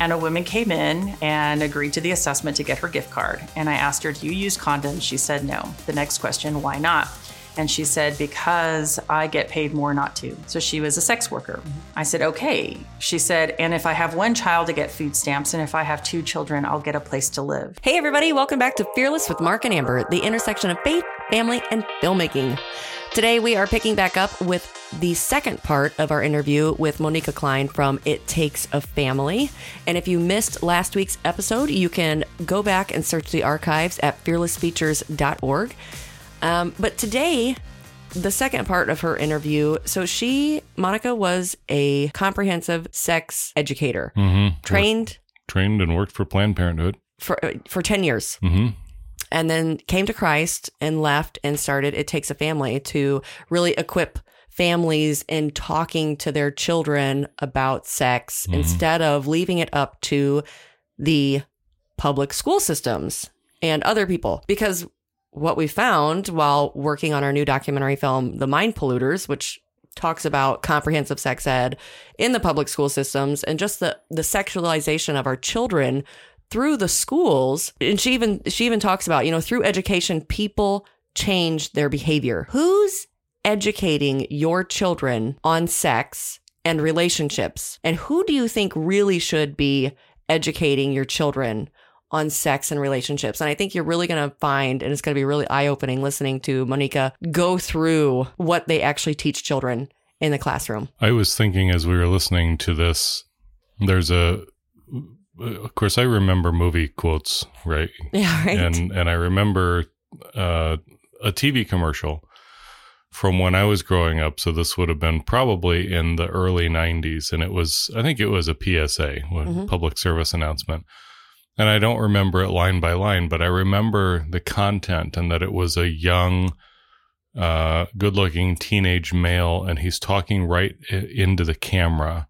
And a woman came in and agreed to the assessment to get her gift card. And I asked her, Do you use condoms? She said no. The next question, why not? And she said, Because I get paid more not to. So she was a sex worker. I said, Okay. She said, And if I have one child, I get food stamps. And if I have two children, I'll get a place to live. Hey, everybody, welcome back to Fearless with Mark and Amber, the intersection of faith, family, and filmmaking. Today, we are picking back up with the second part of our interview with Monica Cline from It Takes a Family. And if you missed last week's episode, you can go back and search the archives at fearlessfeatures.org. Um, but today, the second part of her interview. So she, Monica, was a comprehensive sex educator, Mm-hmm. trained Trained and worked for Planned Parenthood. for for ten years, Mm-hmm. And then came to Christ and left and started It Takes a Family to really equip families in talking to their children about sex Mhm. instead of leaving it up to the public school systems and other people. Because what we found while working on our new documentary film, The Mind Polluters, which talks about comprehensive sex ed in the public school systems and just the, the sexualization of our children through the schools. And she even she even talks about, you know, through education, people change their behavior. Who's educating your children on sex and relationships? And who do you think really should be educating your children on sex and relationships? And I think you're really going to find, and it's going to be really eye opening listening to Monica go through what they actually teach children in the classroom. I was thinking as we were listening to this, there's a, of course, I remember movie quotes, right? Yeah, right. And and I remember uh, a TV commercial from when I was growing up. So this would have been probably in the early '90s, and it was, I think it was a PSA, a Mhm. public service announcement. And I don't remember it line by line, but I remember the content and that it was a young, uh, good looking teenage male, and he's talking right into the camera.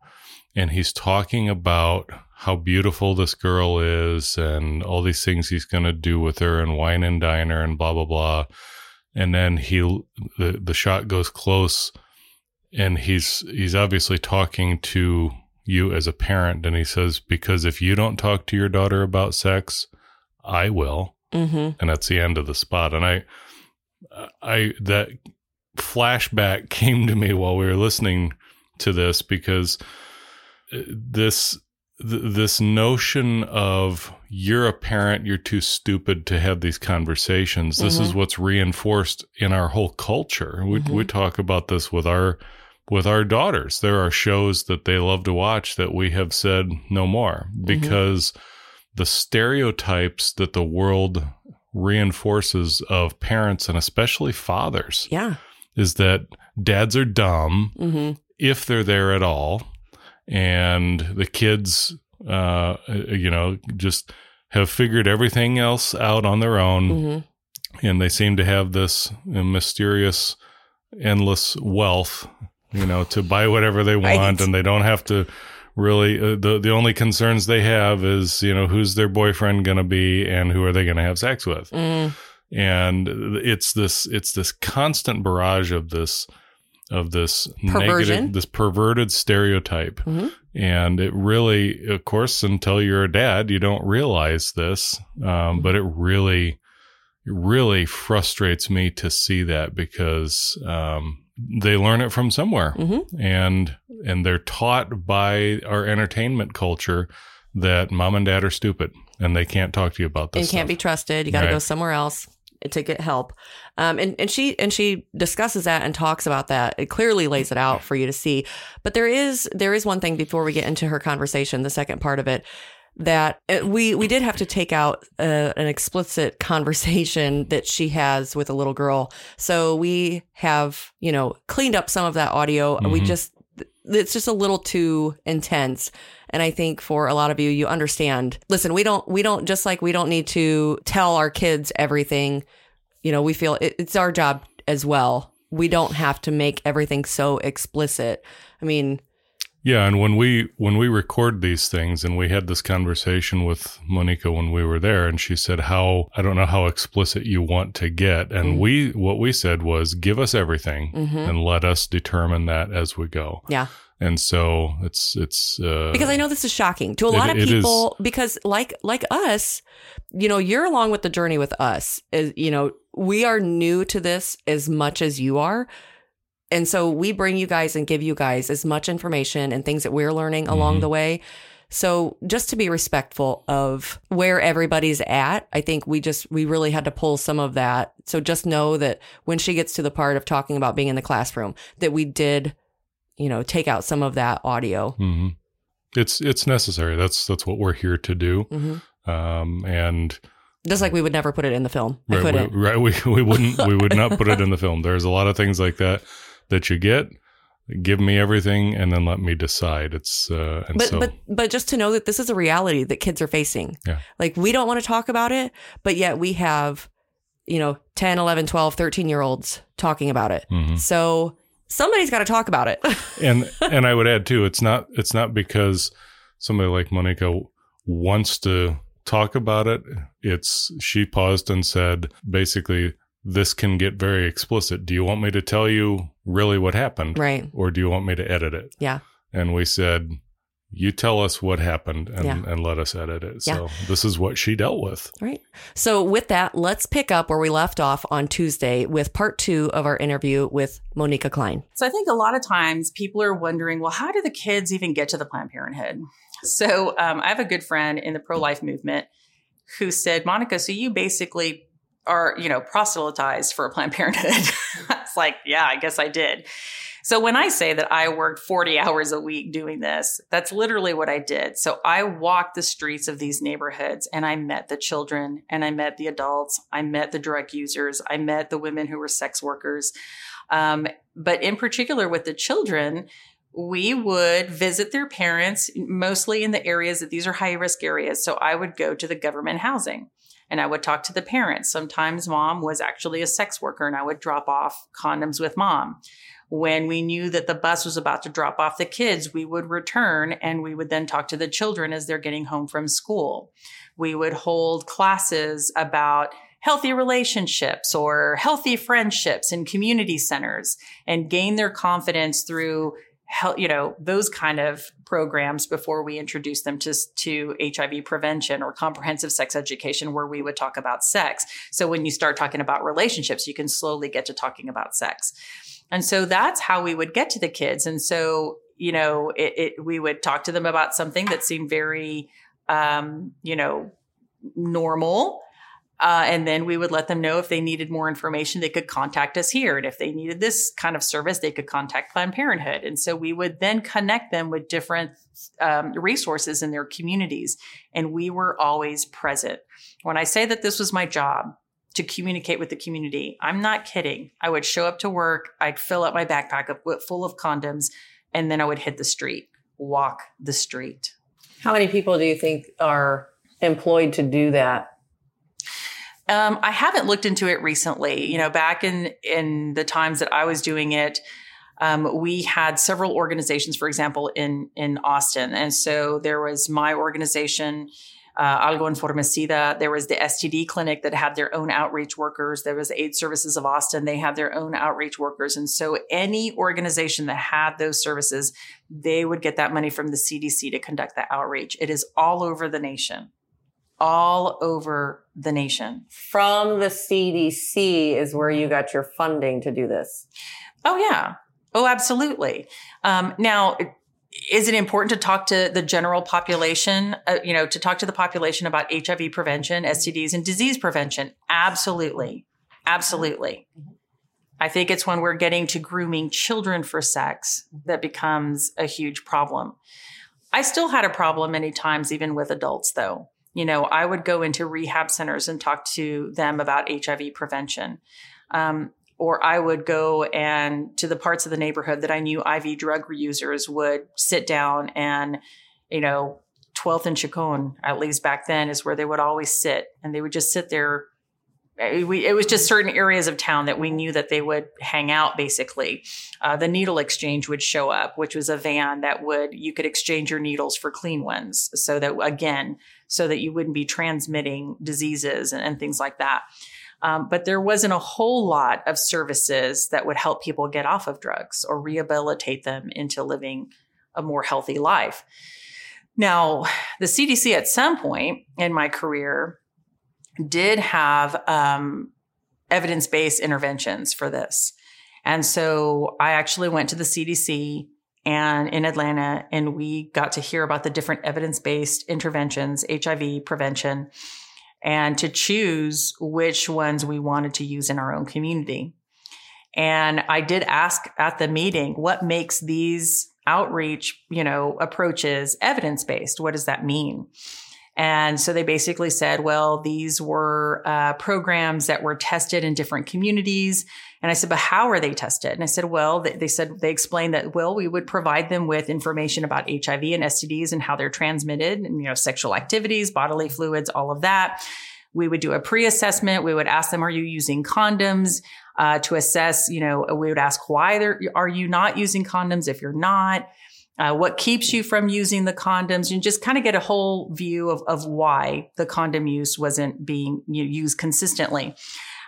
And he's talking about how beautiful this girl is and all these things he's going to do with her and wine and dine her and blah, blah, blah. And then he, the, the shot goes close and he's, he's obviously talking to you as a parent. And he says, because if you don't talk to your daughter about sex, I will hmm and that's the end of the spot and i i that flashback came to me while we were listening to this because this th- this notion of you're a parent you're too stupid to have these conversations. This is mm-hmm. what's reinforced in our whole culture. We, we mm-hmm. talk about this with our with our daughters. There are shows that they love to watch that we have said no more mm-hmm. because the stereotypes that the world reinforces of parents and especially fathers Yeah. is that dads are dumb hmm if they're there at all and the kids uh you know just have figured everything else out on their own. Hmm and they seem to have this uh, mysterious endless wealth you know to buy whatever they Right. want. And they don't have to really uh, the the only concerns they have is you know who's their boyfriend going to be and who are they going to have sex with? Mm and it's this it's this constant barrage of this of this Perversion. negative this perverted stereotype Mhm. and it really of course until you're a dad you don't realize this um, but it really it really frustrates me to see that because um, they learn it from somewhere Mhm. and and they're taught by our entertainment culture that mom and dad are stupid and they can't talk to you about this and can't be trusted. You got to go somewhere else to get help. Um, and and she and she discusses that and talks about that. It clearly lays it out for you to see. But there is there is one thing before we get into her conversation, the second part of it, that uh, we we did have to take out uh, an explicit conversation that she has with a little girl. So we have you know cleaned up some of that audio. We Mhm. just it's just a little too intense. And i think for a lot of you you understand. Listen we don't we don't just like we don't need to tell our kids everything you know we feel it, it's our job as well. We don't have to make everything so explicit. I mean Yeah, and when we when we record these things, and we had this conversation with Monica when we were there, and she said how I don't know how explicit you want to get, and Mhm. we what we said was give us everything mhm. and let us determine that as we go. yeah and so it's it's uh, because I know this is shocking to a lot of it people. Because like like us, you know, you're along with the journey with us. Is you know, we are new to this as much as you are, and so we bring you guys and give you guys as much information and things that we're learning along Mhm. the way. So just to be respectful of where everybody's at, I think we just we really had to pull some of that. So just know that when she gets to the part of talking about being in the classroom, that we did, you know, take out some of that audio. mhm. it's it's necessary. That's that's what we're here to do. hmm Um, and Just like we would never put it in the film. Right, we, right, we we wouldn't we would not put it in the film. There's a lot of things like that that you get. Give me everything, and then let me decide. It's uh, and but so but but just to know that this is a reality that kids are facing. Yeah. Like we don't want to talk about it, but yet we have you know 10, 11, 12, 13 year olds talking about it. mhm. So somebody's got to talk about it. and and I would add too, it's not it's not because somebody like Monica wants to talk about it. It's she paused and said, basically, this can get very explicit. Do you want me to tell you really what happened, right. or do you want me to edit it? Yeah. And we said, you tell us what happened and, Yeah. and let us edit it. Yeah. So this is what she dealt with. Right. So with that, let's pick up where we left off on Tuesday with part 2 of our interview with Monica Cline. So I think a lot of times people are wondering, well, how do the kids even get to the Planned Parenthood? So um, I have a good friend in the pro life movement who said, Monica, so you basically are, you know, proselytized for a Planned Parenthood. it's like, yeah, I guess I did. So when I say that I worked 40 hours a week doing this, that's literally what I did. So I walked the streets of these neighborhoods and I met the children and I met the adults. I met the drug users. I met the women who were sex workers. Um, but in particular with the children, we would visit their parents mostly in the areas that these are high risk areas. So I would go to the government housing and I would talk to the parents. Sometimes mom was actually a sex worker and I would drop off condoms with mom. When we knew that the bus was about to drop off the kids, we would return and we would then talk to the children as they're getting home from school. We would hold classes about healthy relationships or healthy friendships in community centers and gain their confidence through hel- you know those kind of programs before we introduce them to to HIV prevention or comprehensive sex education where we would talk about sex. So when you start talking about relationships, you can slowly get to talking about sex. And so that's how we would get to the kids. And so, you know, it, it we would talk to them about something that seemed very um, you know, normal. Uh, and then we would let them know if they needed more information, they could contact us here. And if they needed this kind of service, they could contact Planned Parenthood. And so we would then connect them with different um, resources in their communities. And we were always present. When I say that this was my job to communicate with the community, I'm not kidding. I would show up to work, I'd fill up my backpack full of condoms, and then I would hit the street, walk the street. How many people do you think are employed to do that? Um, I haven't looked into it recently. You know, back in in the times that I was doing it, um, we had several organizations. For example, in in Austin, and so there was my organization, uh, Algo Informecida. There was the STD clinic that had their own outreach workers. There was AIDS Services of Austin. They had their own outreach workers, and so any organization that had those services, they would get that money from the CDC to conduct that outreach. It is all over the nation, all over the nation. From the CDC is where you got your funding to do this. Oh, yeah. Oh, absolutely. Um, now, is it important to talk to the general population, uh, you know, to talk to the population about HIV prevention, STDs, and disease prevention? Absolutely. Absolutely. I think it's when we're getting to grooming children for sex that becomes a huge problem. I still had a problem many times, even with adults, though. You know, I would go into rehab centers and talk to them about HIV prevention. Um, or I would go and to the parts of the neighborhood that I knew IV drug users would sit down and, you know, 12th and Chicon, at least back then, is where they would always sit. And they would just sit there. Uh, We, it was just certain areas of town that we knew that they would hang out basically. Uh, the needle exchange would show up, which was a van that would, you could exchange your needles for clean ones. So that, again, so that you wouldn't be transmitting diseases and, and things like that. Um, but there wasn't a whole lot of services that would help people get off of drugs or rehabilitate them into living a more healthy life. Now, the CDC at some point in my career did have um, evidence based interventions for this. And so I actually went to the CDC and in Atlanta and we got to hear about the different evidence based interventions, HIV prevention, and to choose which ones we wanted to use in our own community. And I did ask at the meeting, what makes these outreach, you know, approaches evidence based? What does that mean? And so they basically said, well, these were uh, programs that were tested in different communities. And I said, but how are they tested? And I said, well, they, they, said, they explained that, well, we would provide them with information about HIV and STDs and how they're transmitted and, you know, sexual activities, bodily fluids, all of that. We would do a pre-assessment. We would ask them, are you using condoms? Uh, to assess, you know, we would ask why are you not using condoms if you're not? Uh, what keeps you from using the condoms and just kind of get a whole view of, of why the condom use wasn't being used consistently.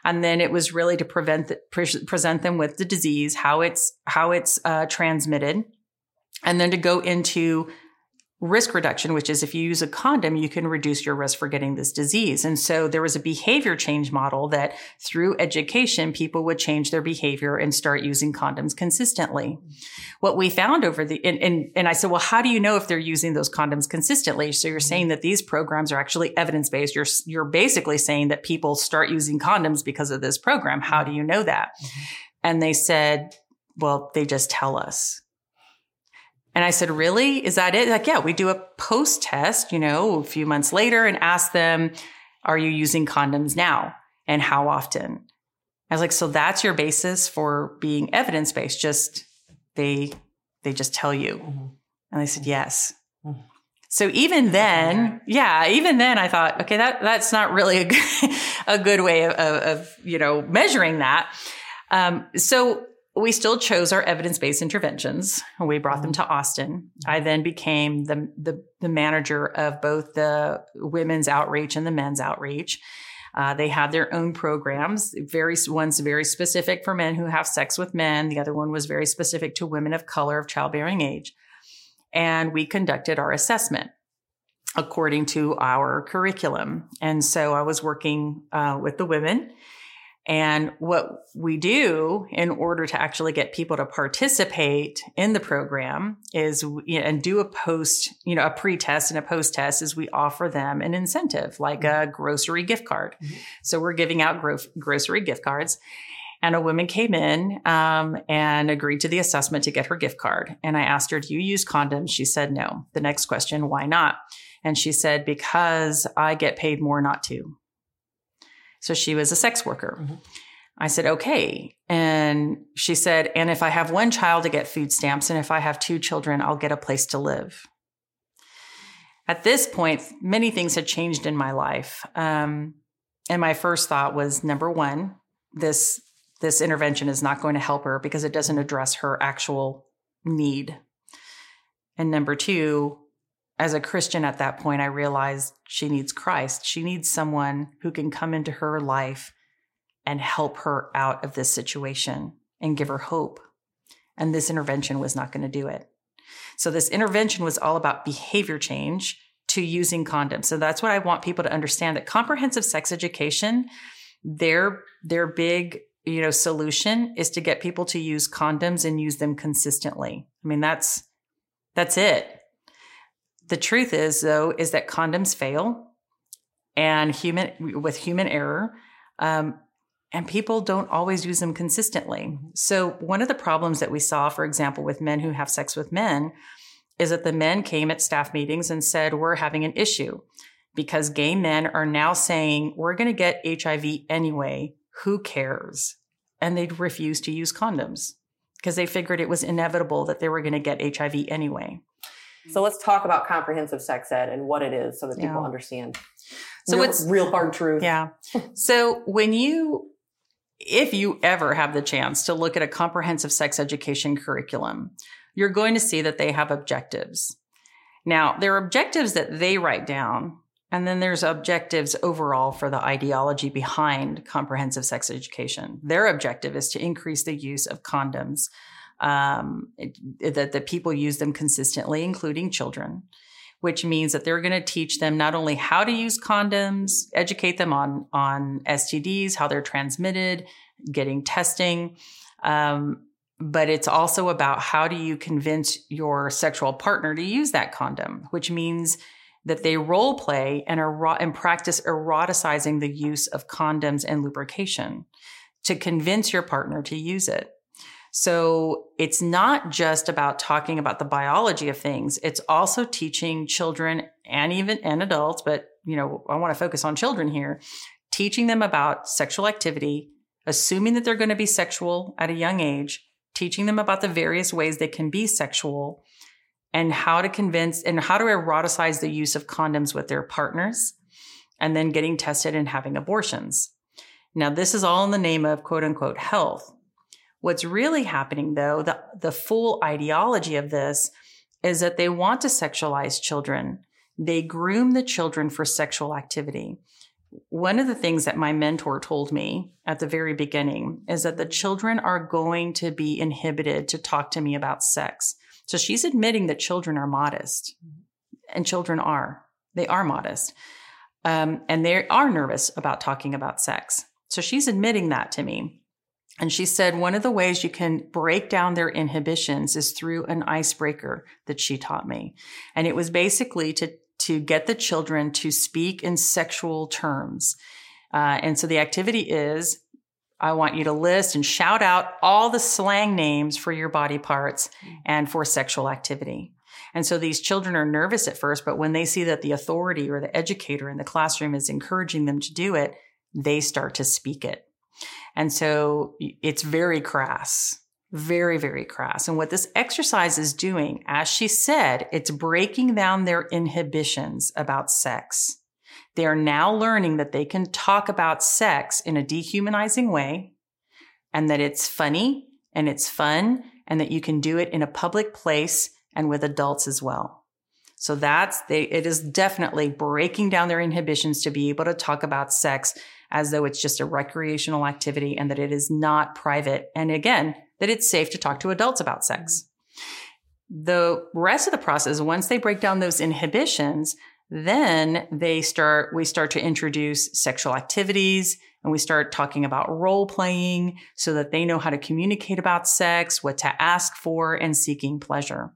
And then it was really to prevent the, pre- present them with the disease how it's how it's uh, transmitted and then to go into risk reduction, which is if you use a condom, you can reduce your risk for getting this disease. And so there was a behavior change model that through education, people would change their behavior and start using condoms consistently. What we found over the, and, and, and I said, well, how do you know if they're using those condoms consistently? So you're saying that these programs are actually evidence based. You're, you're basically saying that people start using condoms because of this program. How do you know that? Mm-hmm. And they said, well, they just tell us. And I said, really? Is that it? Like, yeah, we do a post test, you know, a few months later and ask them, are you using condoms now? And how often? I was like, so that's your basis for being evidence based. Just they, they just tell you. Mm-hmm. And they said, yes. Mm-hmm. So even then, yeah, even then I thought, okay, that, that's not really a good, a good way of, of, of you know, measuring that. Um, so we still chose our evidence-based interventions. We brought them to mm-hmm. Austin. I then became the, the, the manager of both the women's outreach and the men's outreach. Uh, they had their own programs. Very one's very specific for men who have sex with men. The other one was very specific to women of color of childbearing age. And we conducted our assessment according to our curriculum. And so I was working uh, with the women and what we do in order to actually get people to participate in the program is, you know, and do a post, you know, a pre-test and a post-test is we offer them an incentive like a grocery gift card. Mm-hmm. So we're giving out gro- grocery gift cards. And a woman came in um, and agreed to the assessment to get her gift card. And I asked her, Do you use condoms? She said no. The next question, why not? And she said, Because I get paid more not to. So she was a sex worker. Mm-hmm. I said, okay. And she said, and if I have one child to get food stamps, and if I have two children, I'll get a place to live. At this point, many things had changed in my life. Um, and my first thought was number one, this, this intervention is not going to help her because it doesn't address her actual need. And number two, as a Christian at that point, I realized she needs Christ. She needs someone who can come into her life and help her out of this situation and give her hope. And this intervention was not going to do it. So, this intervention was all about behavior change to using condoms. So, that's what I want people to understand that comprehensive sex education, their, their big you know solution is to get people to use condoms and use them consistently. I mean, that's that's it the truth is, though, is that condoms fail and human with human error. Um, and people don't always use them consistently. So, one of the problems that we saw, for example, with men who have sex with men, is that the men came at staff meetings and said, We're having an issue because gay men are now saying, We're going to get HIV anyway. Who cares? And they'd refuse to use condoms because they figured it was inevitable that they were going to get HIV anyway. So let's talk about comprehensive sex ed and what it is so that people yeah. understand. So real, it's real hard truth. Yeah. so when you, if you ever have the chance to look at a comprehensive sex education curriculum, you're going to see that they have objectives. Now, there are objectives that they write down, and then there's objectives overall for the ideology behind comprehensive sex education. Their objective is to increase the use of condoms um, that, the people use them consistently, including children, which means that they're going to teach them not only how to use condoms, educate them on, on STDs, how they're transmitted, getting testing. Um, but it's also about how do you convince your sexual partner to use that condom, which means that they role play and, ero- and practice eroticizing the use of condoms and lubrication to convince your partner to use it. So it's not just about talking about the biology of things. It's also teaching children and even and adults, but you know, I want to focus on children here, teaching them about sexual activity, assuming that they're going to be sexual at a young age, teaching them about the various ways they can be sexual and how to convince and how to eroticize the use of condoms with their partners and then getting tested and having abortions. Now, this is all in the name of quote unquote health. What's really happening though, the, the full ideology of this is that they want to sexualize children. They groom the children for sexual activity. One of the things that my mentor told me at the very beginning is that the children are going to be inhibited to talk to me about sex. So she's admitting that children are modest, and children are. They are modest. Um, and they are nervous about talking about sex. So she's admitting that to me. And she said one of the ways you can break down their inhibitions is through an icebreaker that she taught me. And it was basically to, to get the children to speak in sexual terms. Uh, and so the activity is I want you to list and shout out all the slang names for your body parts and for sexual activity. And so these children are nervous at first, but when they see that the authority or the educator in the classroom is encouraging them to do it, they start to speak it. And so it's very crass, very, very crass. And what this exercise is doing, as she said, it's breaking down their inhibitions about sex. They are now learning that they can talk about sex in a dehumanizing way and that it's funny and it's fun and that you can do it in a public place and with adults as well. So that's they, it is definitely breaking down their inhibitions to be able to talk about sex as though it's just a recreational activity and that it is not private. And again, that it's safe to talk to adults about sex. Mm-hmm. The rest of the process, once they break down those inhibitions, then they start, we start to introduce sexual activities and we start talking about role playing so that they know how to communicate about sex, what to ask for, and seeking pleasure.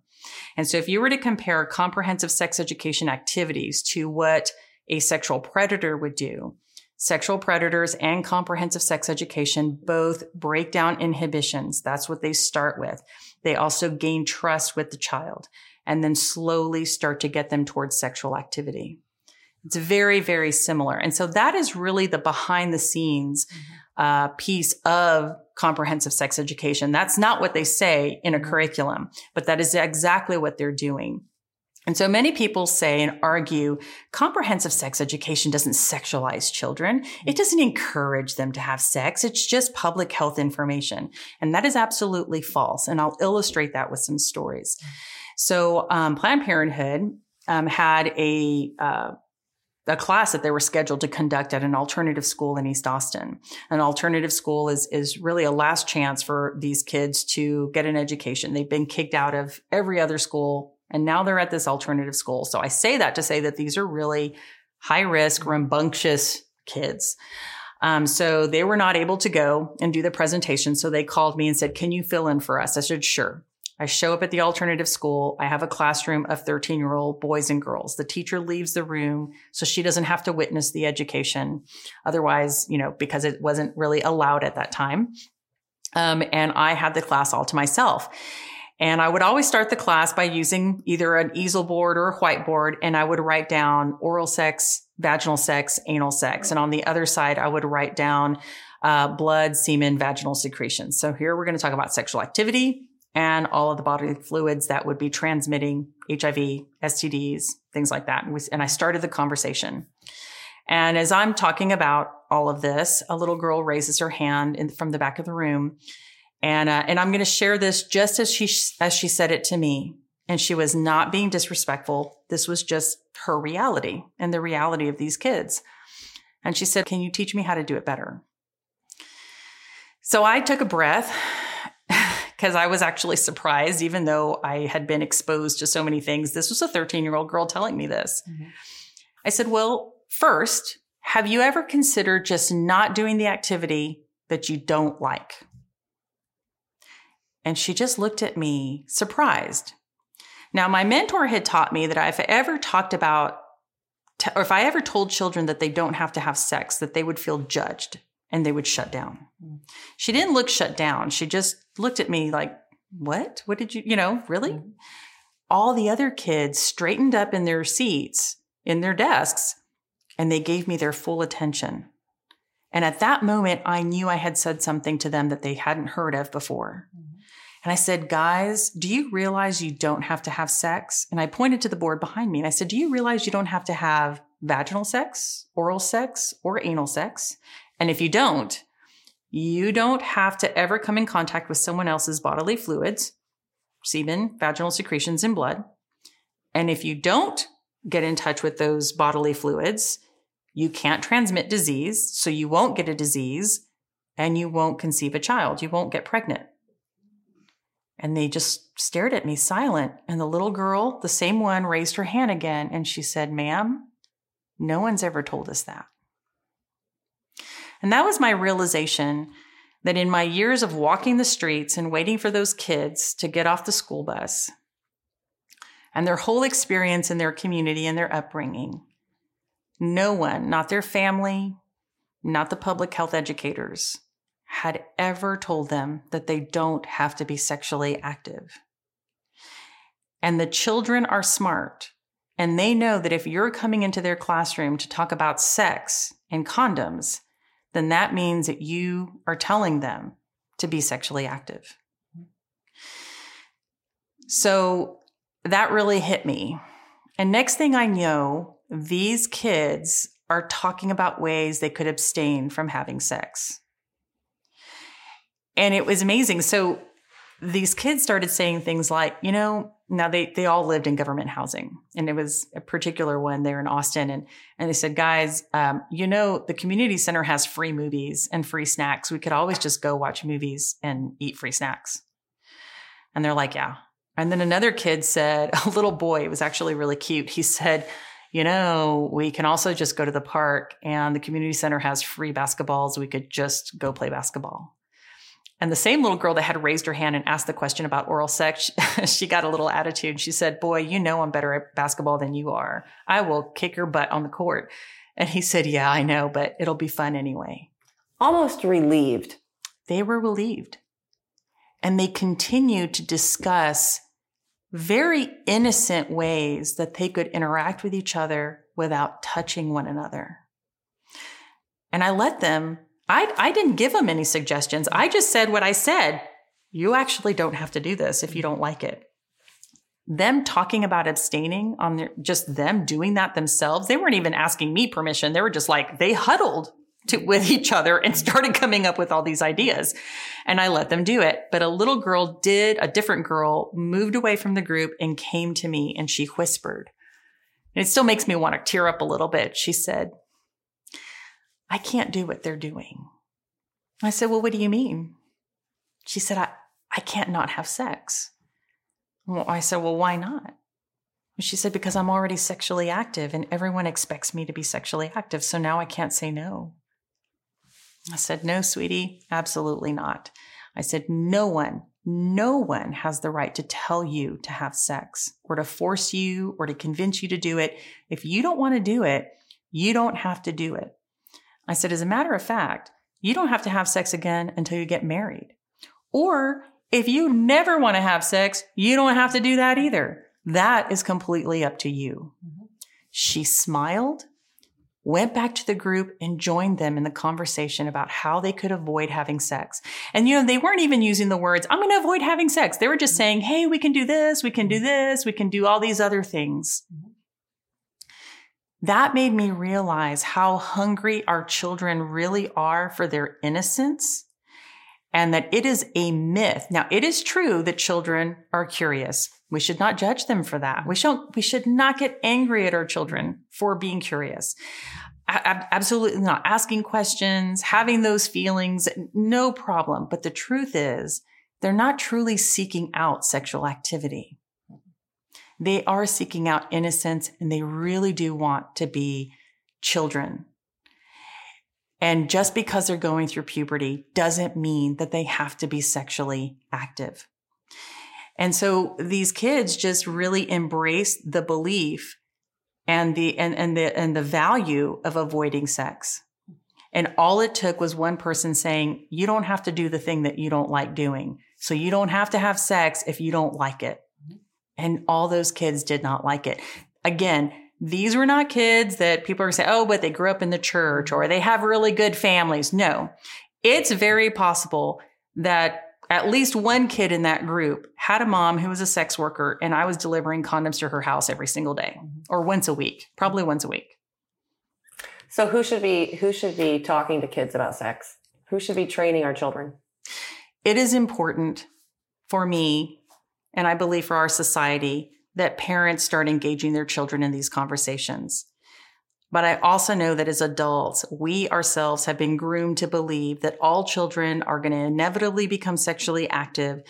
And so if you were to compare comprehensive sex education activities to what a sexual predator would do, sexual predators and comprehensive sex education both break down inhibitions. That's what they start with. They also gain trust with the child and then slowly start to get them towards sexual activity. It's very, very similar. And so that is really the behind the scenes mm-hmm. Uh, piece of comprehensive sex education. That's not what they say in a mm-hmm. curriculum, but that is exactly what they're doing. And so many people say and argue comprehensive sex education doesn't sexualize children. It doesn't encourage them to have sex. It's just public health information. And that is absolutely false. And I'll illustrate that with some stories. So um, Planned Parenthood um, had a uh, a class that they were scheduled to conduct at an alternative school in East Austin. An alternative school is is really a last chance for these kids to get an education. They've been kicked out of every other school and now they're at this alternative school. So I say that to say that these are really high risk, rambunctious kids. Um, so they were not able to go and do the presentation. So they called me and said, Can you fill in for us? I said, Sure. I show up at the alternative school. I have a classroom of 13 year old boys and girls. The teacher leaves the room so she doesn't have to witness the education. Otherwise, you know, because it wasn't really allowed at that time. Um, and I had the class all to myself. And I would always start the class by using either an easel board or a whiteboard. And I would write down oral sex, vaginal sex, anal sex. And on the other side, I would write down uh, blood, semen, vaginal secretions. So here we're going to talk about sexual activity, and all of the bodily fluids that would be transmitting HIV, STDs, things like that. And, we, and I started the conversation. And as I'm talking about all of this, a little girl raises her hand in, from the back of the room. And, uh, and I'm going to share this just as she, as she said it to me. And she was not being disrespectful. This was just her reality and the reality of these kids. And she said, Can you teach me how to do it better? So I took a breath because I was actually surprised, even though I had been exposed to so many things. This was a 13 year old girl telling me this. Mhm. I said, Well, first, have you ever considered just not doing the activity that you don't like? And she just looked at me surprised. Now, my mentor had taught me that if I ever talked about, t- or if I ever told children that they don't have to have sex, that they would feel judged and they would shut down. Mm. She didn't look shut down. She just looked at me like, what? What did you, you know, really? Mm. All the other kids straightened up in their seats, in their desks, and they gave me their full attention. And at that moment, I knew I had said something to them that they hadn't heard of before. And I said, guys, do you realize you don't have to have sex? And I pointed to the board behind me and I said, do you realize you don't have to have vaginal sex, oral sex, or anal sex? And if you don't, you don't have to ever come in contact with someone else's bodily fluids, semen, vaginal secretions, and blood. And if you don't get in touch with those bodily fluids, you can't transmit disease. So you won't get a disease and you won't conceive a child. You won't get pregnant. And they just stared at me silent. And the little girl, the same one, raised her hand again and she said, Ma'am, no one's ever told us that. And that was my realization that in my years of walking the streets and waiting for those kids to get off the school bus and their whole experience in their community and their upbringing, no one, not their family, not the public health educators, had ever told them that they don't have to be sexually active. And the children are smart and they know that if you're coming into their classroom to talk about sex and condoms, then that means that you are telling them to be sexually active. So that really hit me. And next thing I know, these kids are talking about ways they could abstain from having sex. And it was amazing. So these kids started saying things like, you know, now they they all lived in government housing, and it was a particular one there in Austin, and and they said, guys, um, you know, the community center has free movies and free snacks. We could always just go watch movies and eat free snacks. And they're like, yeah. And then another kid said, a little boy, it was actually really cute. He said, you know, we can also just go to the park and the community center has free basketballs. We could just go play basketball. And the same little girl that had raised her hand and asked the question about oral sex, she got a little attitude. She said, Boy, you know I'm better at basketball than you are. I will kick your butt on the court. And he said, Yeah, I know, but it'll be fun anyway. Almost relieved. They were relieved. And they continued to discuss very innocent ways that they could interact with each other without touching one another. And I let them I, I didn't give them any suggestions. I just said what I said. You actually don't have to do this if you don't like it. Them talking about abstaining on their, just them doing that themselves, they weren't even asking me permission. They were just like, they huddled to, with each other and started coming up with all these ideas. And I let them do it. But a little girl did, a different girl moved away from the group and came to me and she whispered. And it still makes me want to tear up a little bit. She said, I can't do what they're doing. I said, Well, what do you mean? She said, I, I can't not have sex. Well, I said, Well, why not? She said, Because I'm already sexually active and everyone expects me to be sexually active. So now I can't say no. I said, No, sweetie, absolutely not. I said, No one, no one has the right to tell you to have sex or to force you or to convince you to do it. If you don't want to do it, you don't have to do it. I said, as a matter of fact, you don't have to have sex again until you get married. Or if you never want to have sex, you don't have to do that either. That is completely up to you. Mm-hmm. She smiled, went back to the group and joined them in the conversation about how they could avoid having sex. And, you know, they weren't even using the words, I'm going to avoid having sex. They were just saying, Hey, we can do this. We can do this. We can do all these other things. Mm-hmm that made me realize how hungry our children really are for their innocence and that it is a myth. Now, it is true that children are curious. We should not judge them for that. We should, we should not get angry at our children for being curious. absolutely not. Asking questions, having those feelings, no problem. But the truth is, they're not truly seeking out sexual activity. They are seeking out innocence and they really do want to be children. And just because they're going through puberty doesn't mean that they have to be sexually active. And so these kids just really embrace the belief and the and, and the and the value of avoiding sex. And all it took was one person saying, you don't have to do the thing that you don't like doing. So you don't have to have sex if you don't like it. And all those kids did not like it. Again, these were not kids that people are saying, oh, but they grew up in the church or they have really good families. No, it's very possible that at least one kid in that group had a mom who was a sex worker and I was delivering condoms to her house every single day mm-hmm. or once a week, probably once a week. So who should be who should be talking to kids about sex? Who should be training our children? It is important for me and I believe for our society that parents start engaging their children in these conversations. But I also know that as adults, we ourselves have been groomed to believe that all children are going to inevitably become sexually active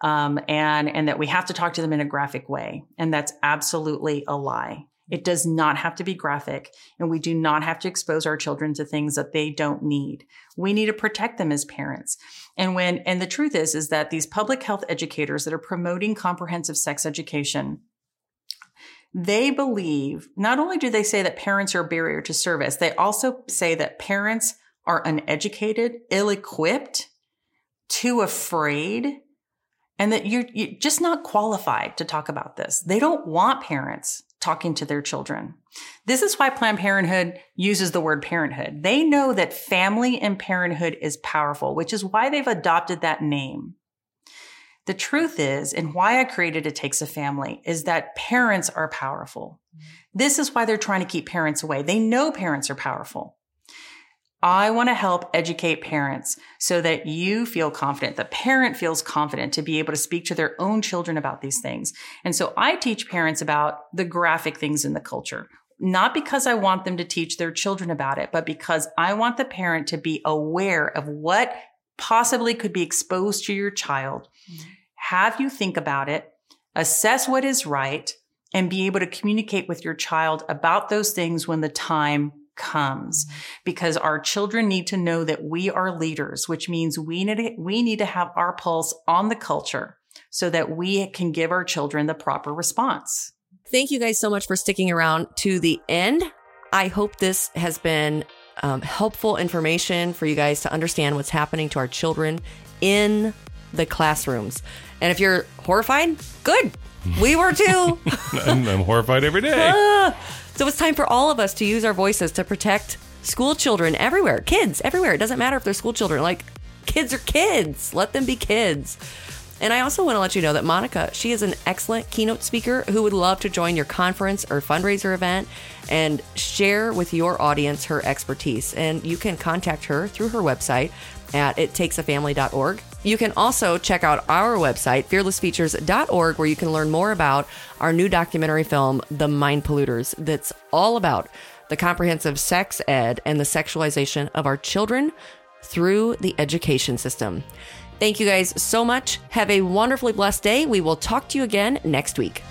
um, and, and that we have to talk to them in a graphic way. And that's absolutely a lie. It does not have to be graphic, and we do not have to expose our children to things that they don't need. We need to protect them as parents. And when, and the truth is, is that these public health educators that are promoting comprehensive sex education, they believe not only do they say that parents are a barrier to service, they also say that parents are uneducated, ill equipped, too afraid, and that you're, you're just not qualified to talk about this. They don't want parents talking to their children. This is why Planned Parenthood uses the word parenthood. They know that family and parenthood is powerful, which is why they've adopted that name. The truth is, and why I created It Takes a Family, is that parents are powerful. Mm-hmm. This is why they're trying to keep parents away. They know parents are powerful. I want to help educate parents so that you feel confident, the parent feels confident to be able to speak to their own children about these things. And so I teach parents about the graphic things in the culture, not because I want them to teach their children about it, but because I want the parent to be aware of what possibly could be exposed to your child. Mm-hmm. Have you think about it, assess what is right, and be able to communicate with your child about those things when the time comes because our children need to know that we are leaders, which means we need to, we need to have our pulse on the culture so that we can give our children the proper response. Thank you guys so much for sticking around to the end. I hope this has been um, helpful information for you guys to understand what's happening to our children in the classrooms. And if you're horrified, good. We were too. I'm, I'm horrified every day. So it's time for all of us to use our voices to protect school children everywhere, kids everywhere. It doesn't matter if they're school children. Like kids are kids. Let them be kids. And I also want to let you know that Monica, she is an excellent keynote speaker who would love to join your conference or fundraiser event and share with your audience her expertise. And you can contact her through her website at ittakesafamily.org. You can also check out our website, fearlessfeatures.org, where you can learn more about our new documentary film, The Mind Polluters, that's all about the comprehensive sex ed and the sexualization of our children through the education system. Thank you guys so much. Have a wonderfully blessed day. We will talk to you again next week.